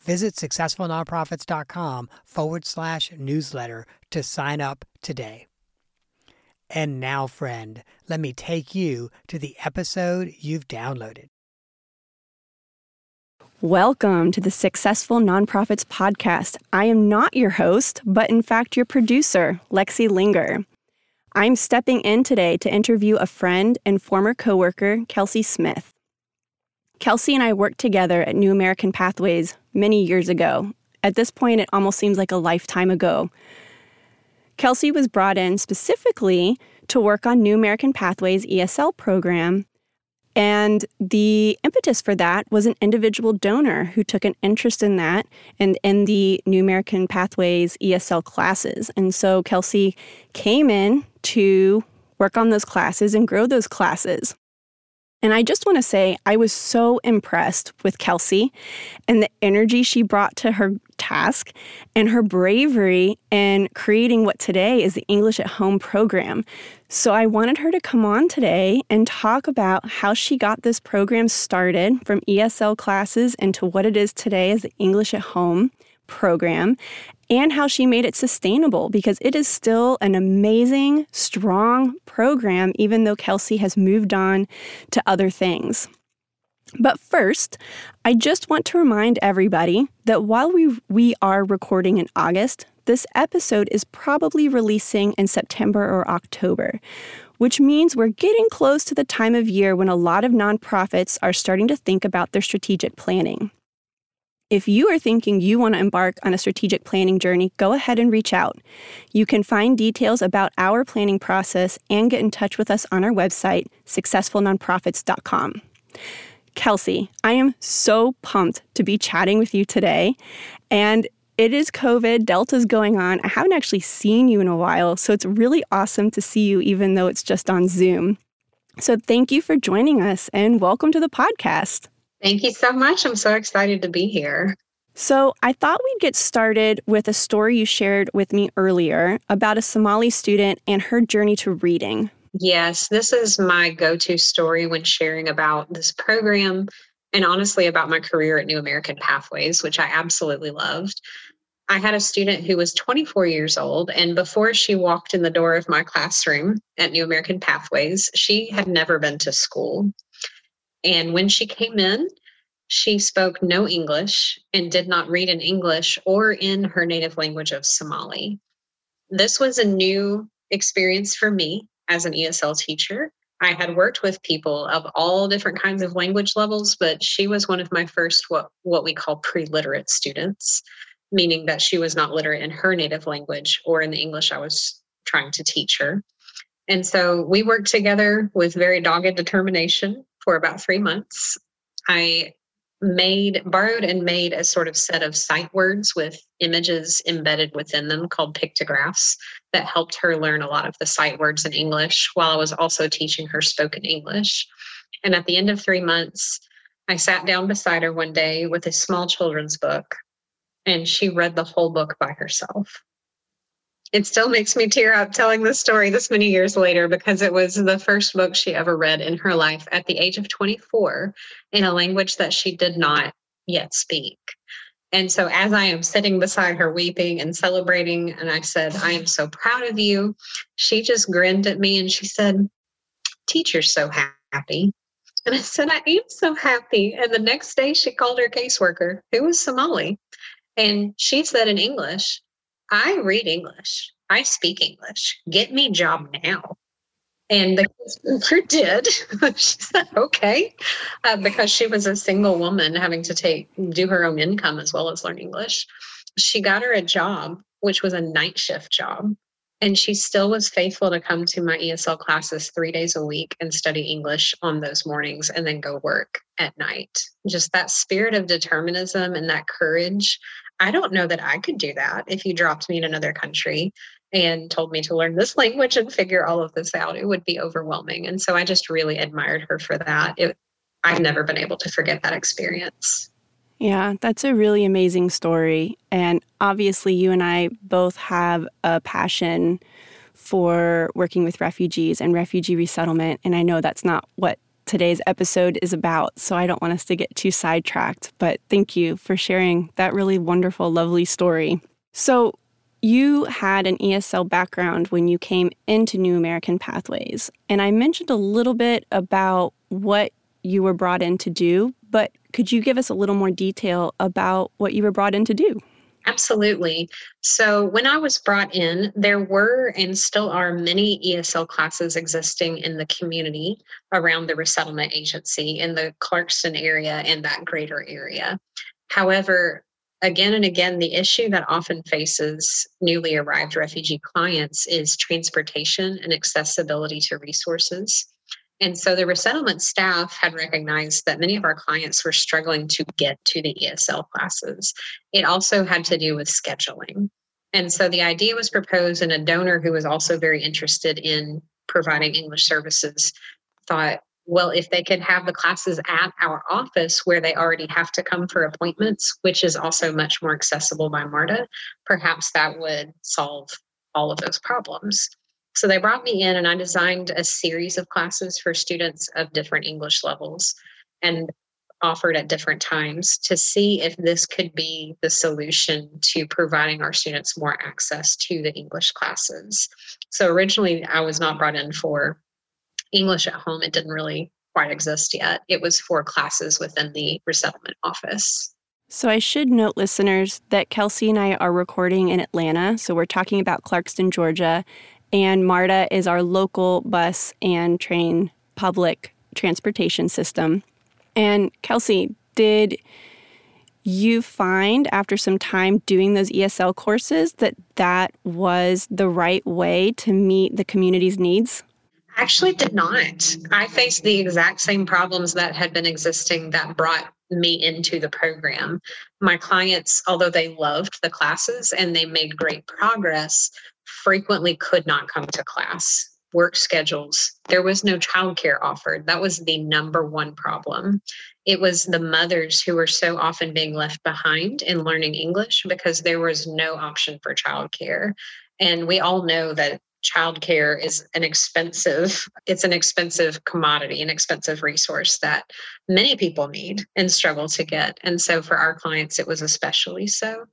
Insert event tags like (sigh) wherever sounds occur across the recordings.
Visit successfulnonprofits.com forward slash newsletter to sign up today. And now, friend, let me take you to the episode you've downloaded. Welcome to the Successful Nonprofits Podcast. I am not your host, but in fact your producer, Lexi Linger. I'm stepping in today to interview a friend and former coworker, Kelsey Smith. Kelsey and I worked together at New American Pathways many years ago. At this point, it almost seems like a lifetime ago. Kelsey was brought in specifically to work on New American Pathways ESL program. And the impetus for that was an individual donor who took an interest in that and in the New American Pathways ESL classes. And so Kelsey came in to work on those classes and grow those classes. And I just want to say, I was so impressed with Kelsey and the energy she brought to her task and her bravery in creating what today is the English at Home program. So I wanted her to come on today and talk about how she got this program started from ESL classes into what it is today as the English at Home program and how she made it sustainable because it is still an amazing, strong program, even though Kelsey has moved on to other things. But first, I just want to remind everybody that while we, we are recording in August, this episode is probably releasing in September or October, which means we're getting close to the time of year when a lot of nonprofits are starting to think about their strategic planning. If you are thinking you want to embark on a strategic planning journey, go ahead and reach out. You can find details about our planning process and get in touch with us on our website, successfulnonprofits.com. Kelsey, I am so pumped to be chatting with you today. And it is COVID, Delta's going on. I haven't actually seen you in a while, so it's really awesome to see you, even though it's just on Zoom. So thank you for joining us and welcome to the podcast. Thank you so much. I'm so excited to be here. So, I thought we'd get started with a story you shared with me earlier about a Somali student and her journey to reading. Yes, this is my go to story when sharing about this program and honestly about my career at New American Pathways, which I absolutely loved. I had a student who was 24 years old, and before she walked in the door of my classroom at New American Pathways, she had never been to school. And when she came in, she spoke no English and did not read in English or in her native language of Somali. This was a new experience for me as an ESL teacher. I had worked with people of all different kinds of language levels, but she was one of my first what, what we call pre-literate students, meaning that she was not literate in her native language or in the English I was trying to teach her. And so we worked together with very dogged determination for about three months. I made, borrowed and made a sort of set of sight words with images embedded within them called pictographs that helped her learn a lot of the sight words in English while I was also teaching her spoken English. And at the end of three months, I sat down beside her one day with a small children's book and she read the whole book by herself. It still makes me tear up telling this story this many years later because it was the first book she ever read in her life at the age of 24 in a language that she did not yet speak. And so, as I am sitting beside her weeping and celebrating, and I said, I am so proud of you, she just grinned at me and she said, Teacher's so happy. And I said, I am so happy. And the next day, she called her caseworker, who was Somali. And she said in English, I read English. I speak English. Get me job now. And the caseworker (laughs) did. (laughs) she said, okay, uh, because she was a single woman having to take do her own income as well as learn English. She got her a job, which was a night shift job. And she still was faithful to come to my ESL classes three days a week and study English on those mornings and then go work at night. Just that spirit of determinism and that courage. I don't know that I could do that if you dropped me in another country and told me to learn this (laughs) language and figure all of this out. It would be overwhelming. And so I just really admired her for that. It, I've never been able to forget that experience. Yeah, that's a really amazing story. And obviously, you and I both have a passion for working with refugees and refugee resettlement. And I know that's not what today's episode is about, so I don't want us to get too sidetracked. But thank you for sharing that really wonderful, lovely story. So, you had an ESL background when you came into New American Pathways. And I mentioned a little bit about what you were brought in to do, but could you give us a little more detail about what you were brought in to do? Absolutely. So, when I was brought in, there were and still are many ESL classes existing in the community around the resettlement agency in the Clarkston area and that greater area. However, again and again, the issue that often faces newly arrived refugee clients is transportation and accessibility to resources. And so the resettlement staff had recognized that many of our clients were struggling to get to the ESL classes. It also had to do with scheduling. And so the idea was proposed, and a donor who was also very interested in providing English services thought, well, if they could have the classes at our office where they already have to come for appointments, which is also much more accessible by MARTA, perhaps that would solve all of those problems. So they brought me in and I designed a series of classes for students of different English levels and offered at different times to see if this could be the solution to providing our students more access to the English classes. So originally, I was not brought in for English at home, it didn't really quite exist yet. It was for classes within the resettlement office. So, I should note, listeners, that Kelsey and I are recording in Atlanta. So, we're talking about Clarkston, Georgia, and MARTA is our local bus and train public transportation system. And Kelsey, did you find after some time doing those ESL courses that that was the right way to meet the community's needs? Actually, did not. I faced the exact same problems that had been existing that brought me into the program. My clients, although they loved the classes and they made great progress, frequently could not come to class. Work schedules, there was no childcare offered. That was the number one problem. It was the mothers who were so often being left behind in learning English because there was no option for childcare. And we all know that childcare is an expensive it's an expensive commodity an expensive resource that many people need and struggle to get. And so for our clients it was especially so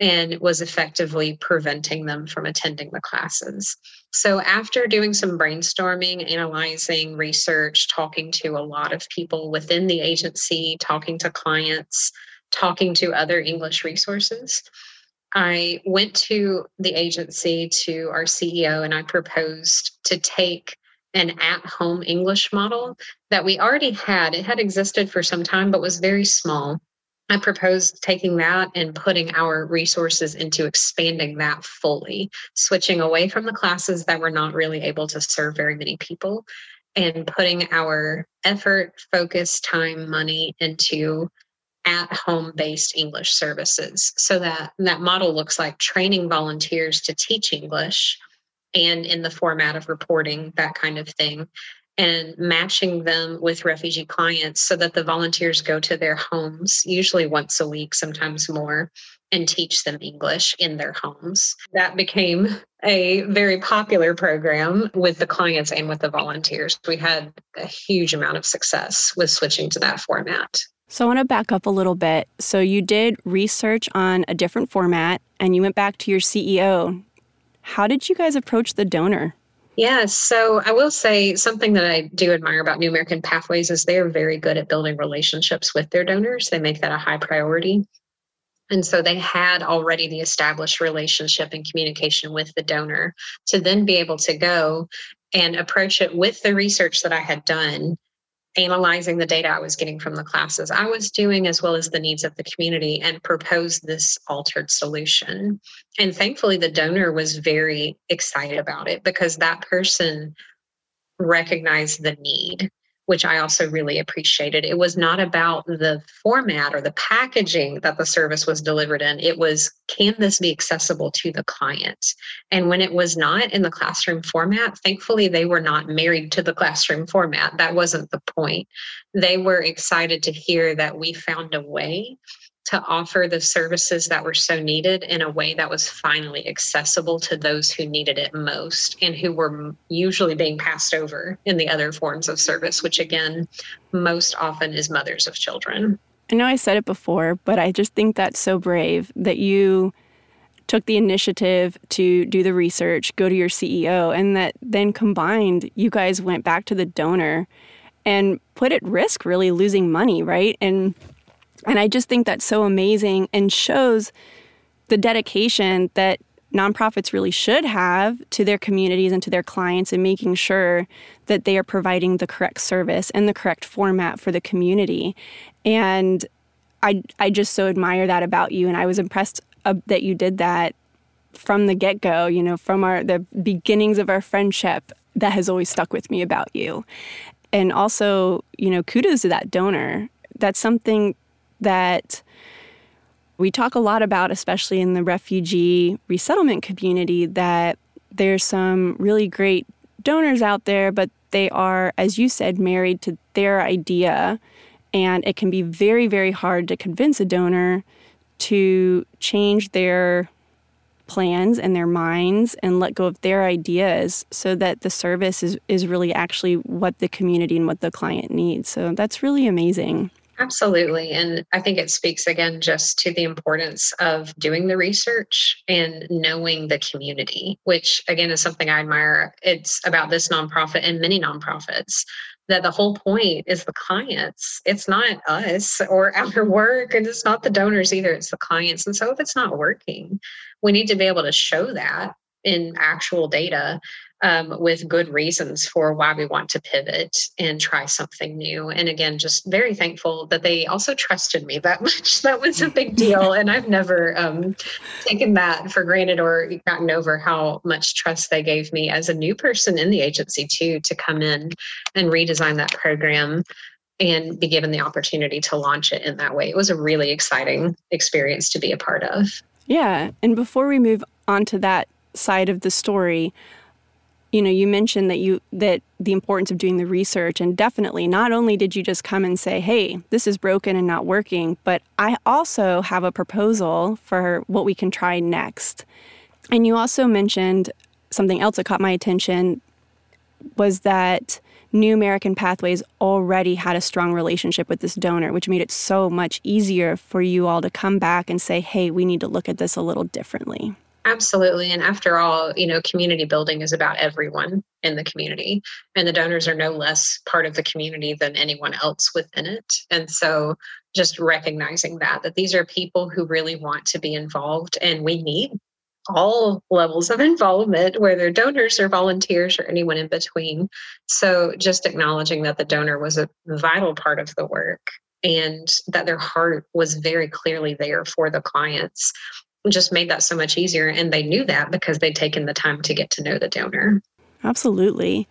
and was effectively preventing them from attending the classes. So after doing some brainstorming analyzing research talking to a lot of people within the agency talking to clients talking to other english resources I went to the agency to our CEO and I proposed to take an at home English model that we already had. It had existed for some time, but was very small. I proposed taking that and putting our resources into expanding that fully, switching away from the classes that were not really able to serve very many people and putting our effort, focus, time, money into at home based English services. So that that model looks like training volunteers to teach English and in the format of reporting, that kind of thing, and matching them with refugee clients so that the volunteers go to their homes, usually once a week, sometimes more, and teach them English in their homes. That became a very popular program with the clients and with the volunteers. We had a huge amount of success with switching to that format. So I want to back up a little bit. So you did research on a different format and you went back to your CEO. How did you guys approach the donor? Yes. So I will say something that I do admire about New American Pathways is they are very good at building relationships with their donors. They make that a high priority. And so they had already the established relationship and communication with the donor to then be able to go and approach it with the research that I had done analyzing the data I was getting from the classes I was doing, as well as the needs of the community, and propose this altered solution. And thankfully, the donor was very excited about it because that person recognized the need which I also really appreciated. It was not about the format or the packaging that the service was delivered in. It was, can this be accessible to the client? And when it was not in the classroom format, thankfully, they were not married to the classroom format. That wasn't the point. They were excited to hear that we found a way to offer the services that were so needed in a way that was finally accessible to those who needed it most and who were usually being passed over in the other forms of service, which again, most often is mothers of children. I know I said it before, but I just think that's so brave that you took the initiative to do the research, go to your CEO, and that then combined, you guys went back to the donor and put at risk really losing money, right? And and I just think that's so amazing and shows the dedication that nonprofits really should have to their communities and to their clients and making sure that they are providing the correct service and the correct format for the community. And I, I just so admire that about you. And I was impressed uh, that you did that from the get go, you know, from our the beginnings of our friendship. That has always stuck with me about you. And also, you know, kudos to that donor. That's something that we talk a lot about, especially in the refugee resettlement community, that there's some really great donors out there, but they are, as you said, married to their idea. And it can be very, very hard to convince a donor to change their plans and their minds and let go of their ideas so that the service is, is really actually what the community and what the client needs. So that's really amazing. Absolutely. And I think it speaks again just to the importance of doing the research and knowing the community, which again is something I admire. It's about this nonprofit and many nonprofits that the whole point is the clients. It's not us or (laughs) our work, and it's not the donors either, it's the clients. And so if it's not working, we need to be able to show that in actual data um, with good reasons for why we want to pivot and try something new. And again, just very thankful that they also trusted me that (laughs) much. That was a big deal. and I've never um, taken that for granted or gotten over how much trust they gave me as a new person in the agency, too, to come in and redesign that program and be given the opportunity to launch it in that way. It was a really exciting experience to be a part of. Yeah. And before we move on to that side of the story, you know you mentioned that you that the importance of doing the research and definitely not only did you just come and say hey this is broken and not working but i also have a proposal for what we can try next. And you also mentioned something else that caught my attention was that new american pathways already had a strong relationship with this donor which made it so much easier for you all to come back and say hey we need to look at this a little differently Absolutely. And after all, you know, community building is about everyone in the community, and the donors are no less part of the community than anyone else within it. And so just recognizing that, that these are people who really want to be involved, and we need all levels of involvement, whether donors or volunteers or anyone in between. So just acknowledging that the donor was a vital part of the work and that their heart was very clearly there for the clients just made that so much easier. And they knew that because they'd taken the time to get to know the donor. Absolutely.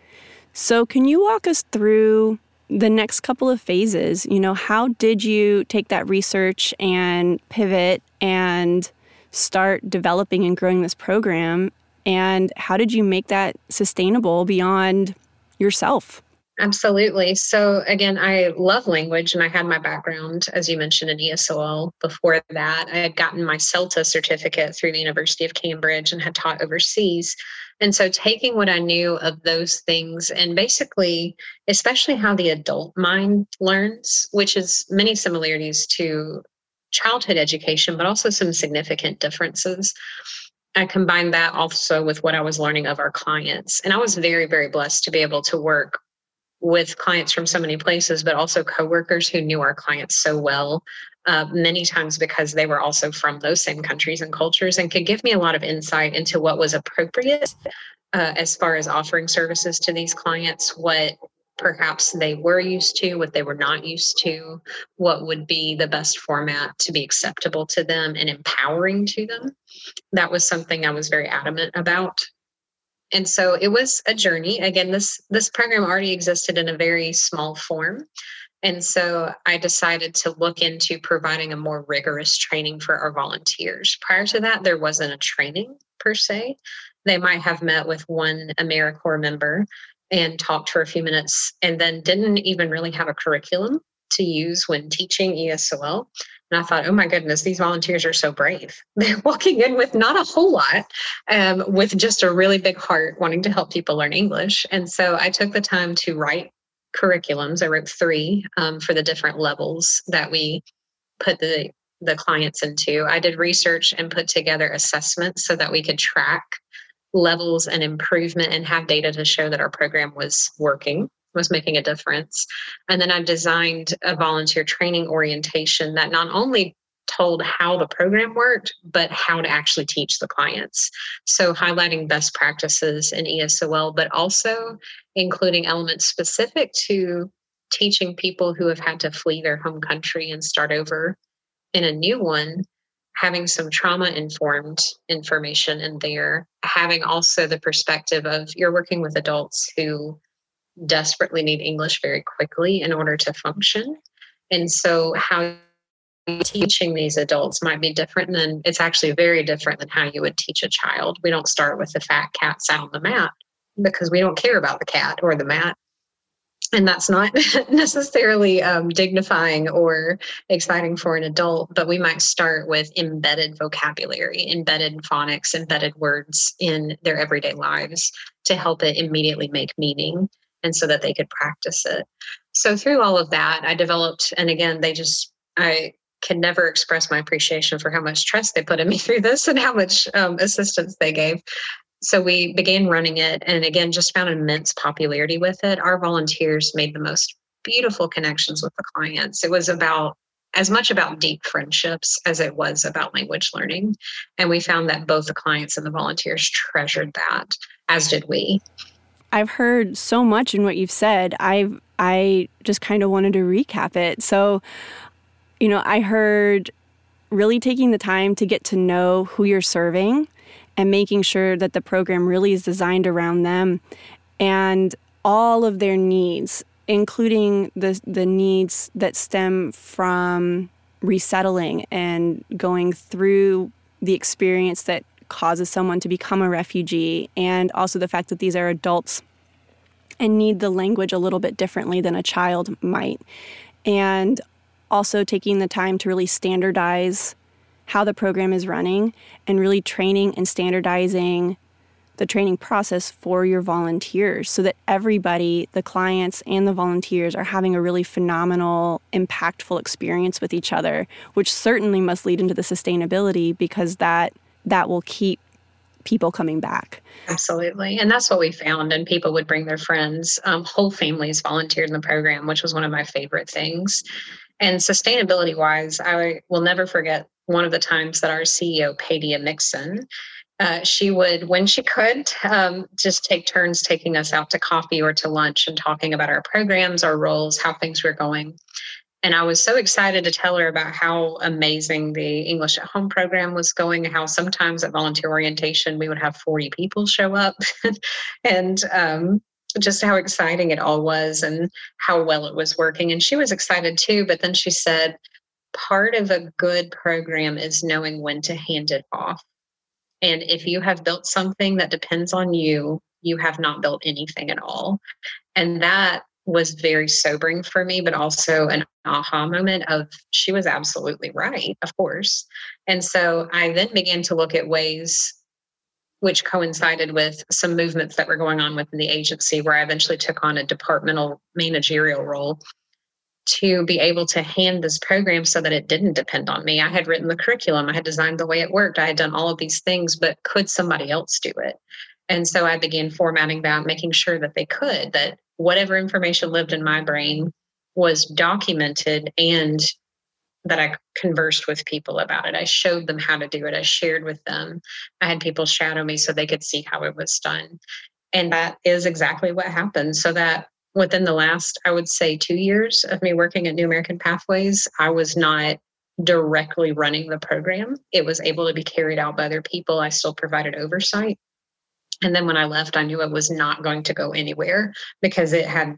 So, can you walk us through the next couple of phases? You know, how did you take that research and pivot and start developing and growing this program? And how did you make that sustainable beyond yourself? Absolutely. So, again, I love language and I had my background, as you mentioned, in ESOL. Before that, I had gotten my CELTA certificate through the University of Cambridge and had taught overseas. And so, taking what I knew of those things and basically, especially how the adult mind learns, which is many similarities to childhood education, but also some significant differences. I combined that also with what I was learning of our clients. And I was very, very blessed to be able to work with clients from so many places, but also coworkers who knew our clients so well, uh, many times because they were also from those same countries and cultures and could give me a lot of insight into what was appropriate uh, as far as offering services to these clients, what perhaps they were used to, what they were not used to, what would be the best format to be acceptable to them and empowering to them. That was something I was very adamant about and so it was a journey. Again this this program already existed in a very small form. And so i decided to look into providing a more rigorous training for our volunteers. Prior to that there wasn't a training per se. They might have met with one americorps member and talked for a few minutes and then didn't even really have a curriculum to use when teaching esol and I thought, oh my goodness, these volunteers are so brave. (laughs) They're walking in with not a whole lot, um, with just a really big heart wanting to help people learn English. And so I took the time to write curriculums. I wrote three um, for the different levels that we put the the clients into. I did research and put together assessments so that we could track levels and improvement and have data to show that our program was working was making a difference. And then I designed a volunteer training orientation that not only told how the program worked, but how to actually teach the clients. So, highlighting best practices in ESOL, but also including elements specific to teaching people who have had to flee their home country and start over in a new one. Having some trauma informed information in there, having also the perspective of you're working with adults who desperately need English very quickly in order to function. And so, how teaching these adults might be different than it's actually very different than how you would teach a child. We don't start with the fat cat sat on the mat because we don't care about the cat or the mat. And that's not (laughs) necessarily um, dignifying or exciting for an adult, but we might start with embedded vocabulary, embedded phonics, embedded words in their everyday lives to help it immediately make meaning and so that they could practice it. So through all of that, I developed, and again, they just, I can never express my appreciation for how much trust they put in me (laughs) through this and how much um, assistance they gave. So we began running it and again, just found immense popularity with it. Our volunteers made the most beautiful connections with the clients. It was about as much about deep friendships as it was about language learning. And we found that both the clients and the volunteers treasured that, as did we. I've heard so much in what you've said. I've I just kind of wanted to recap it. So, you know, I heard really taking the time to get to know who you're serving and making sure that the program really is designed around them and all of their needs, including the the needs that stem from resettling and going through the experience that causes someone to become a refugee, and also the fact that these are adults and need the language a little bit differently than a child might. And also taking the time to really standardize how the program is running and really training and standardizing the training process for your volunteers so that everybody, the clients and the volunteers, are having a really phenomenal, impactful experience with each other, which certainly must lead into the sustainability because that that will keep people coming back. Absolutely. And that's what we found. And people would bring their friends. Um, whole families volunteered in the program, which was one of my favorite things. And sustainability wise, I will never forget one of the times that our CEO, Paedia Mixon, uh, she would, when she could, um, just take turns taking us out to coffee or to lunch and talking about our programs, our roles, how things were going. And I was so excited to tell her about how amazing the English at Home program was going, how sometimes at volunteer orientation we would have 40 people show up, (laughs) and um, just how exciting it all was and how well it was working. And she was excited too. But then she said, part of a good program is knowing when to hand it off. And if you have built something that depends on you, you have not built anything at all. And that was very sobering for me, but also an aha moment of she was absolutely right, of course. And so I then began to look at ways which coincided with some movements that were going on within the agency where I eventually took on a departmental managerial role to be able to hand this program so that it didn't depend on me. I had written the curriculum, I had designed the way it worked, I had done all of these things, but could somebody else do it? And so I began formatting that, making sure that they could, that whatever information lived in my brain was documented and that I conversed with people about it. I showed them how to do it. I shared with them. I had people shadow me so they could see how it was done. And that is exactly what happened. So that within the last, I would say, two years of me working at New American Pathways, I was not directly running the program. It was able to be carried out by other people. I still provided oversight. And then when I left, I knew it was not going to go anywhere because it had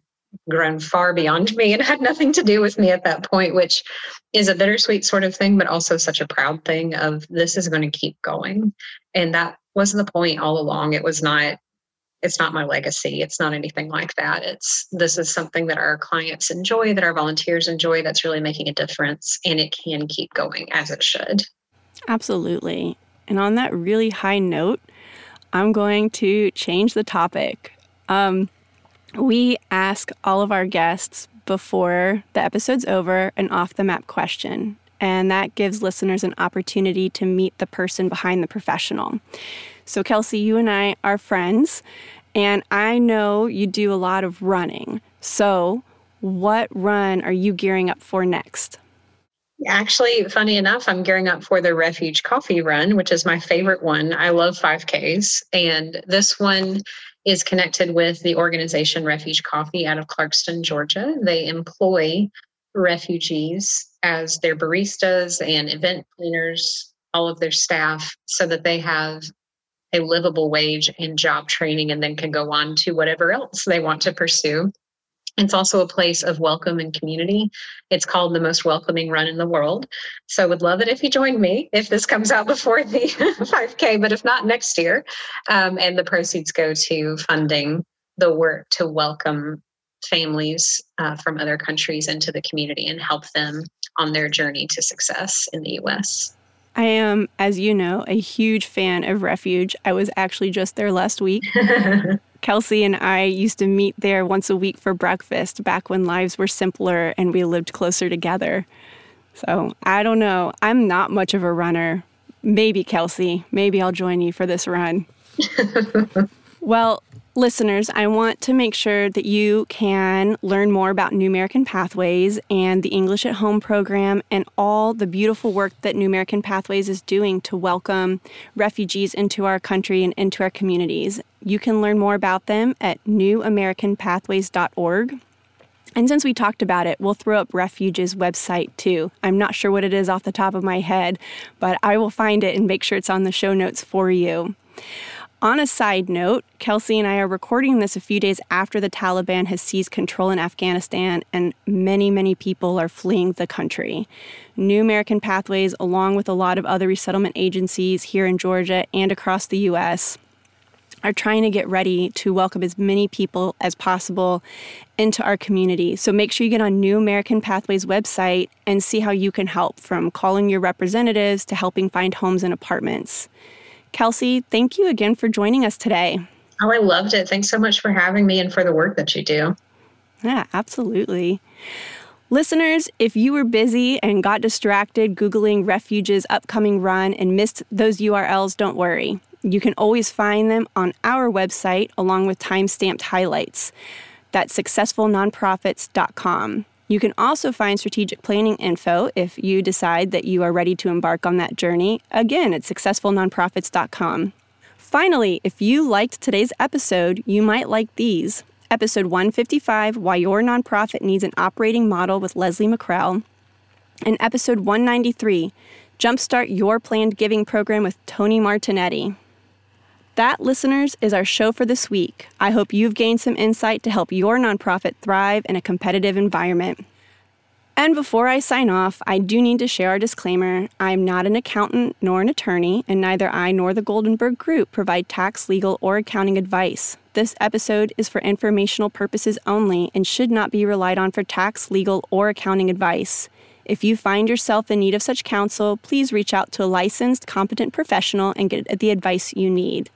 grown far beyond me and had nothing to do with me at that point, which is a bittersweet sort of thing, but also such a proud thing of this is going to keep going. And that was the point all along. It was not it's not my legacy it's not anything like that it's this is something that our clients enjoy that our volunteers enjoy that's really making a difference and it can keep going as it should absolutely and on that really high note I'm going to change the topic. Um, we ask all of our guests before the episode's over an off the map question, and that gives listeners an opportunity to meet the person behind the professional. So, Kelsey, you and I are friends, and I know you do a lot of running. So, what run are you gearing up for next? Actually, funny enough, I'm gearing up for the Refuge Coffee Run, which is my favorite one. I love 5Ks. And this one is connected with the organization Refuge Coffee out of Clarkston, Georgia. They employ refugees as their baristas and event cleaners, all of their staff, so that they have a livable wage and job training and then can go on to whatever else they want to pursue. It's also a place of welcome and community. It's called the most welcoming run in the world. So I would love it if you joined me if this comes out (laughs) before the 5K, but if not next year. Um, and the proceeds go to funding the work to welcome families uh, from other countries into the community and help them on their journey to success in the US. I am, as you know, a huge fan of Refuge. I was actually just there last week. (laughs) Kelsey and I used to meet there once a week for breakfast back when lives were simpler and we lived closer together. So I don't know. I'm not much of a runner. Maybe Kelsey. Maybe I'll join you for this run. (laughs) well, listeners, I want to make sure that you can learn more about New American Pathways and the English at Home program and all the beautiful work that New American Pathways is doing to welcome refugees into our country and into our communities. You can learn more about them at newamericanpathways.org. And since we talked about it, we'll throw up Refuge's website too. I'm not sure what it is off the top of my head, but I will find it and make sure it's on the show notes for you. On a side note, Kelsey and I are recording this a few days after the Taliban has seized control in Afghanistan and many, many people are fleeing the country. New American Pathways, along with a lot of other resettlement agencies here in Georgia and across the U.S., are trying to get ready to welcome as many people as possible into our community. So make sure you get on New American Pathways website and see how you can help from calling your representatives to helping find homes and apartments. Kelsey, thank you again for joining us today. Oh, I loved it. Thanks so much for having me and for the work that you do. Yeah, absolutely. Listeners, if you were busy and got distracted Googling Refuge's upcoming run and missed those URLs, don't worry. You can always find them on our website along with time stamped highlights. That's successfulnonprofits.com. You can also find strategic planning info if you decide that you are ready to embark on that journey. Again, at successfulnonprofits.com. Finally, if you liked today's episode, you might like these. Episode 155 Why Your Nonprofit Needs an Operating Model with Leslie McCrell. And episode 193 Jumpstart Your Planned Giving Program with Tony Martignetti. That, listeners, is our show for this week. I hope you've gained some insight to help your nonprofit thrive in a competitive environment. And before I sign off, I do need to share our disclaimer. I'm not an accountant nor an attorney, and neither I nor the Goldenberg Group provide tax, legal, or accounting advice. This episode is for informational purposes only and should not be relied on for tax, legal, or accounting advice. If you find yourself in need of such counsel, please reach out to a licensed, competent professional and get the advice you need.